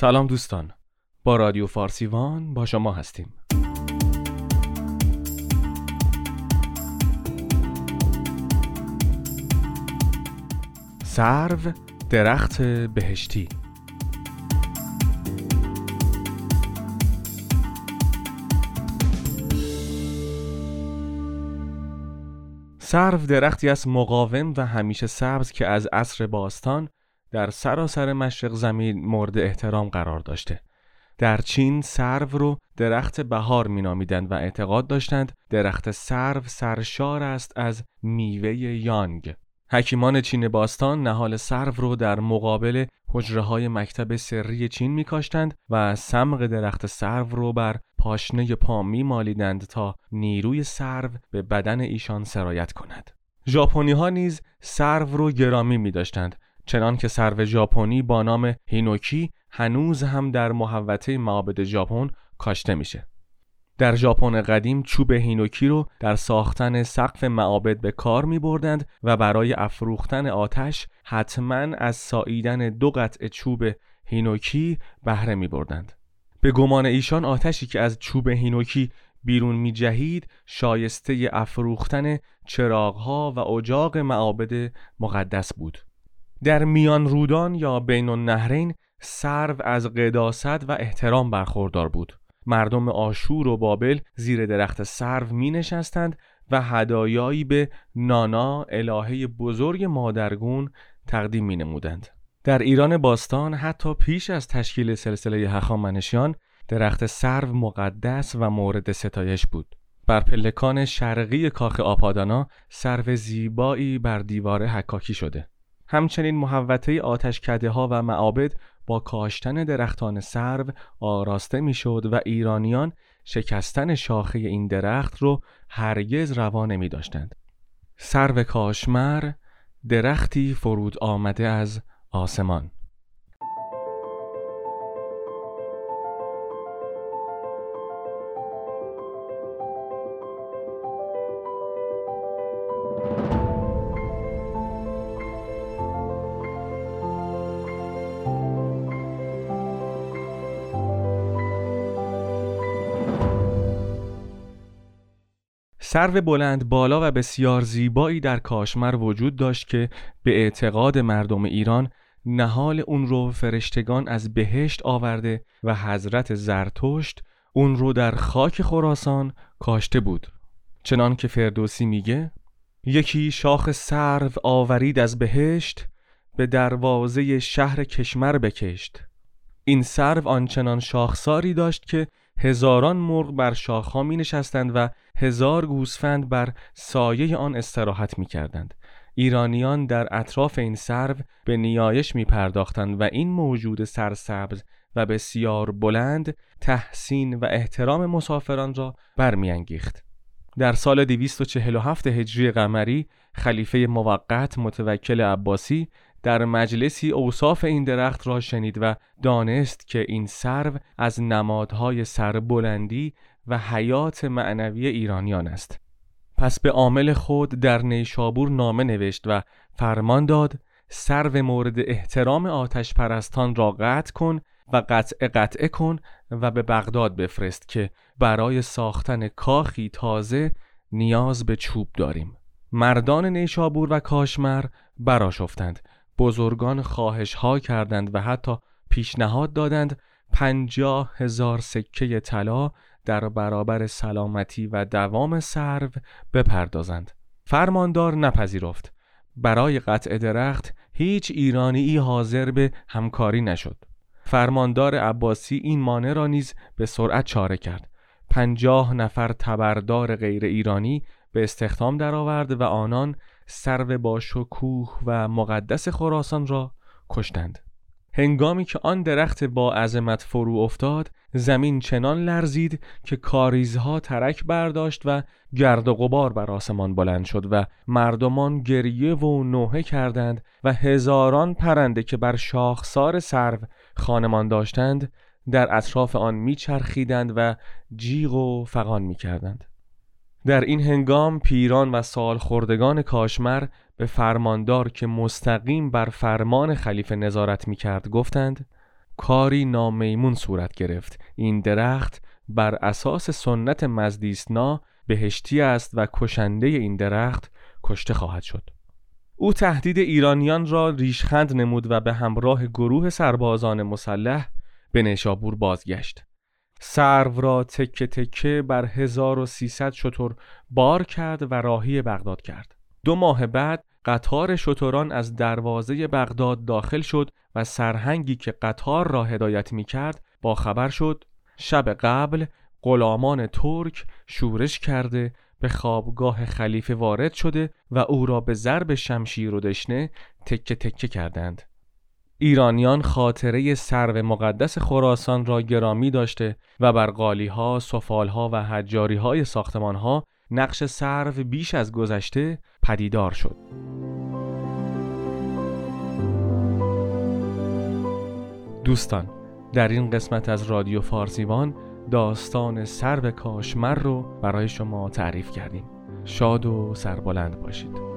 سلام دوستان. با رادیو فارسیوان با شما هستیم. سرو درخت بهشتی. سرو درختی است مقاوم و همیشه سبز که از عصر باستان در سراسر مشرق زمین مورد احترام قرار داشته. در چین سرو رو درخت بهار مینامیدند و اعتقاد داشتند درخت سرو سرشار است از میوه یانگ. حکیمان چین باستان نهال سرو رو در مقابل حجره های مکتب سری چین میکاشتند و سمق درخت سرو رو بر پاشنه پا مالیدند تا نیروی سرو به بدن ایشان سرایت کند. ژاپنی ها نیز سرو رو گرامی می داشتند چنان که سرو ژاپنی با نام هینوکی هنوز هم در محوطه معابد ژاپن کاشته میشه. در ژاپن قدیم چوب هینوکی رو در ساختن سقف معابد به کار می بردند و برای افروختن آتش حتما از ساییدن دو قطعه چوب هینوکی بهره می بردند. به گمان ایشان آتشی که از چوب هینوکی بیرون می جهید شایسته افروختن چراغها و اجاق معابد مقدس بود. در میان رودان یا بین النهرین سرو از قداست و احترام برخوردار بود. مردم آشور و بابل زیر درخت سرو می نشستند و هدایایی به نانا الهه بزرگ مادرگون تقدیم می نمودند. در ایران باستان حتی پیش از تشکیل سلسله هخامنشیان درخت سرو مقدس و مورد ستایش بود. بر پلکان شرقی کاخ آپادانا سرو زیبایی بر دیواره حکاکی شده. همچنین محوطه آتشکده ها و معابد با کاشتن درختان سرو آراسته می‌شد و ایرانیان شکستن شاخه این درخت رو هرگز روا نمی داشتند. سرو کاشمر درختی فرود آمده از آسمان سرو بلند بالا و بسیار زیبایی در کاشمر وجود داشت که به اعتقاد مردم ایران نهال اون رو فرشتگان از بهشت آورده و حضرت زرتشت اون رو در خاک خراسان کاشته بود. چنان که فردوسی میگه یکی شاخ سرو آورید از بهشت به دروازه شهر کشمر بکشت. این سرو آنچنان شاخساری داشت که هزاران مرغ بر شاخها می نشستند و هزار گوسفند بر سایه آن استراحت می کردند. ایرانیان در اطراف این سرو به نیایش می پرداختند و این موجود سرسبز و بسیار بلند تحسین و احترام مسافران را برمیانگیخت. در سال 247 هجری قمری خلیفه موقت متوکل عباسی در مجلسی اوصاف این درخت را شنید و دانست که این سرو از نمادهای سربلندی و حیات معنوی ایرانیان است. پس به عامل خود در نیشابور نامه نوشت و فرمان داد سرو مورد احترام آتش پرستان را قطع کن و قطع قطعه کن و به بغداد بفرست که برای ساختن کاخی تازه نیاز به چوب داریم. مردان نیشابور و کاشمر براشفتند بزرگان خواهش ها کردند و حتی پیشنهاد دادند پنجاه هزار سکه طلا در برابر سلامتی و دوام سرو بپردازند. فرماندار نپذیرفت. برای قطع درخت هیچ ایرانی حاضر به همکاری نشد. فرماندار عباسی این مانع را نیز به سرعت چاره کرد. پنجاه نفر تبردار غیر ایرانی به استخدام درآورد و آنان سرو با شکوه و مقدس خراسان را کشتند. هنگامی که آن درخت با عظمت فرو افتاد زمین چنان لرزید که کاریزها ترک برداشت و گرد و غبار بر آسمان بلند شد و مردمان گریه و نوحه کردند و هزاران پرنده که بر شاخسار سرو خانمان داشتند در اطراف آن میچرخیدند و جیغ و فغان می‌کردند. در این هنگام پیران و سالخوردگان کاشمر به فرماندار که مستقیم بر فرمان خلیفه نظارت می کرد گفتند کاری نامیمون صورت گرفت. این درخت بر اساس سنت مزدیسنا بهشتی است و کشنده این درخت کشته خواهد شد. او تهدید ایرانیان را ریشخند نمود و به همراه گروه سربازان مسلح به نیشابور بازگشت. سرو را تکه تکه بر 1300 شتر بار کرد و راهی بغداد کرد. دو ماه بعد قطار شتران از دروازه بغداد داخل شد و سرهنگی که قطار را هدایت می کرد با خبر شد شب قبل غلامان ترک شورش کرده به خوابگاه خلیفه وارد شده و او را به ضرب شمشیر و دشنه تکه تکه کردند. ایرانیان خاطره سرو مقدس خراسان را گرامی داشته و بر قالیها، سفالها و حجاریهای ساختمانها نقش سرو بیش از گذشته پدیدار شد. دوستان در این قسمت از رادیو فارسیوان داستان سرو کاشمر رو برای شما تعریف کردیم شاد و سربلند باشید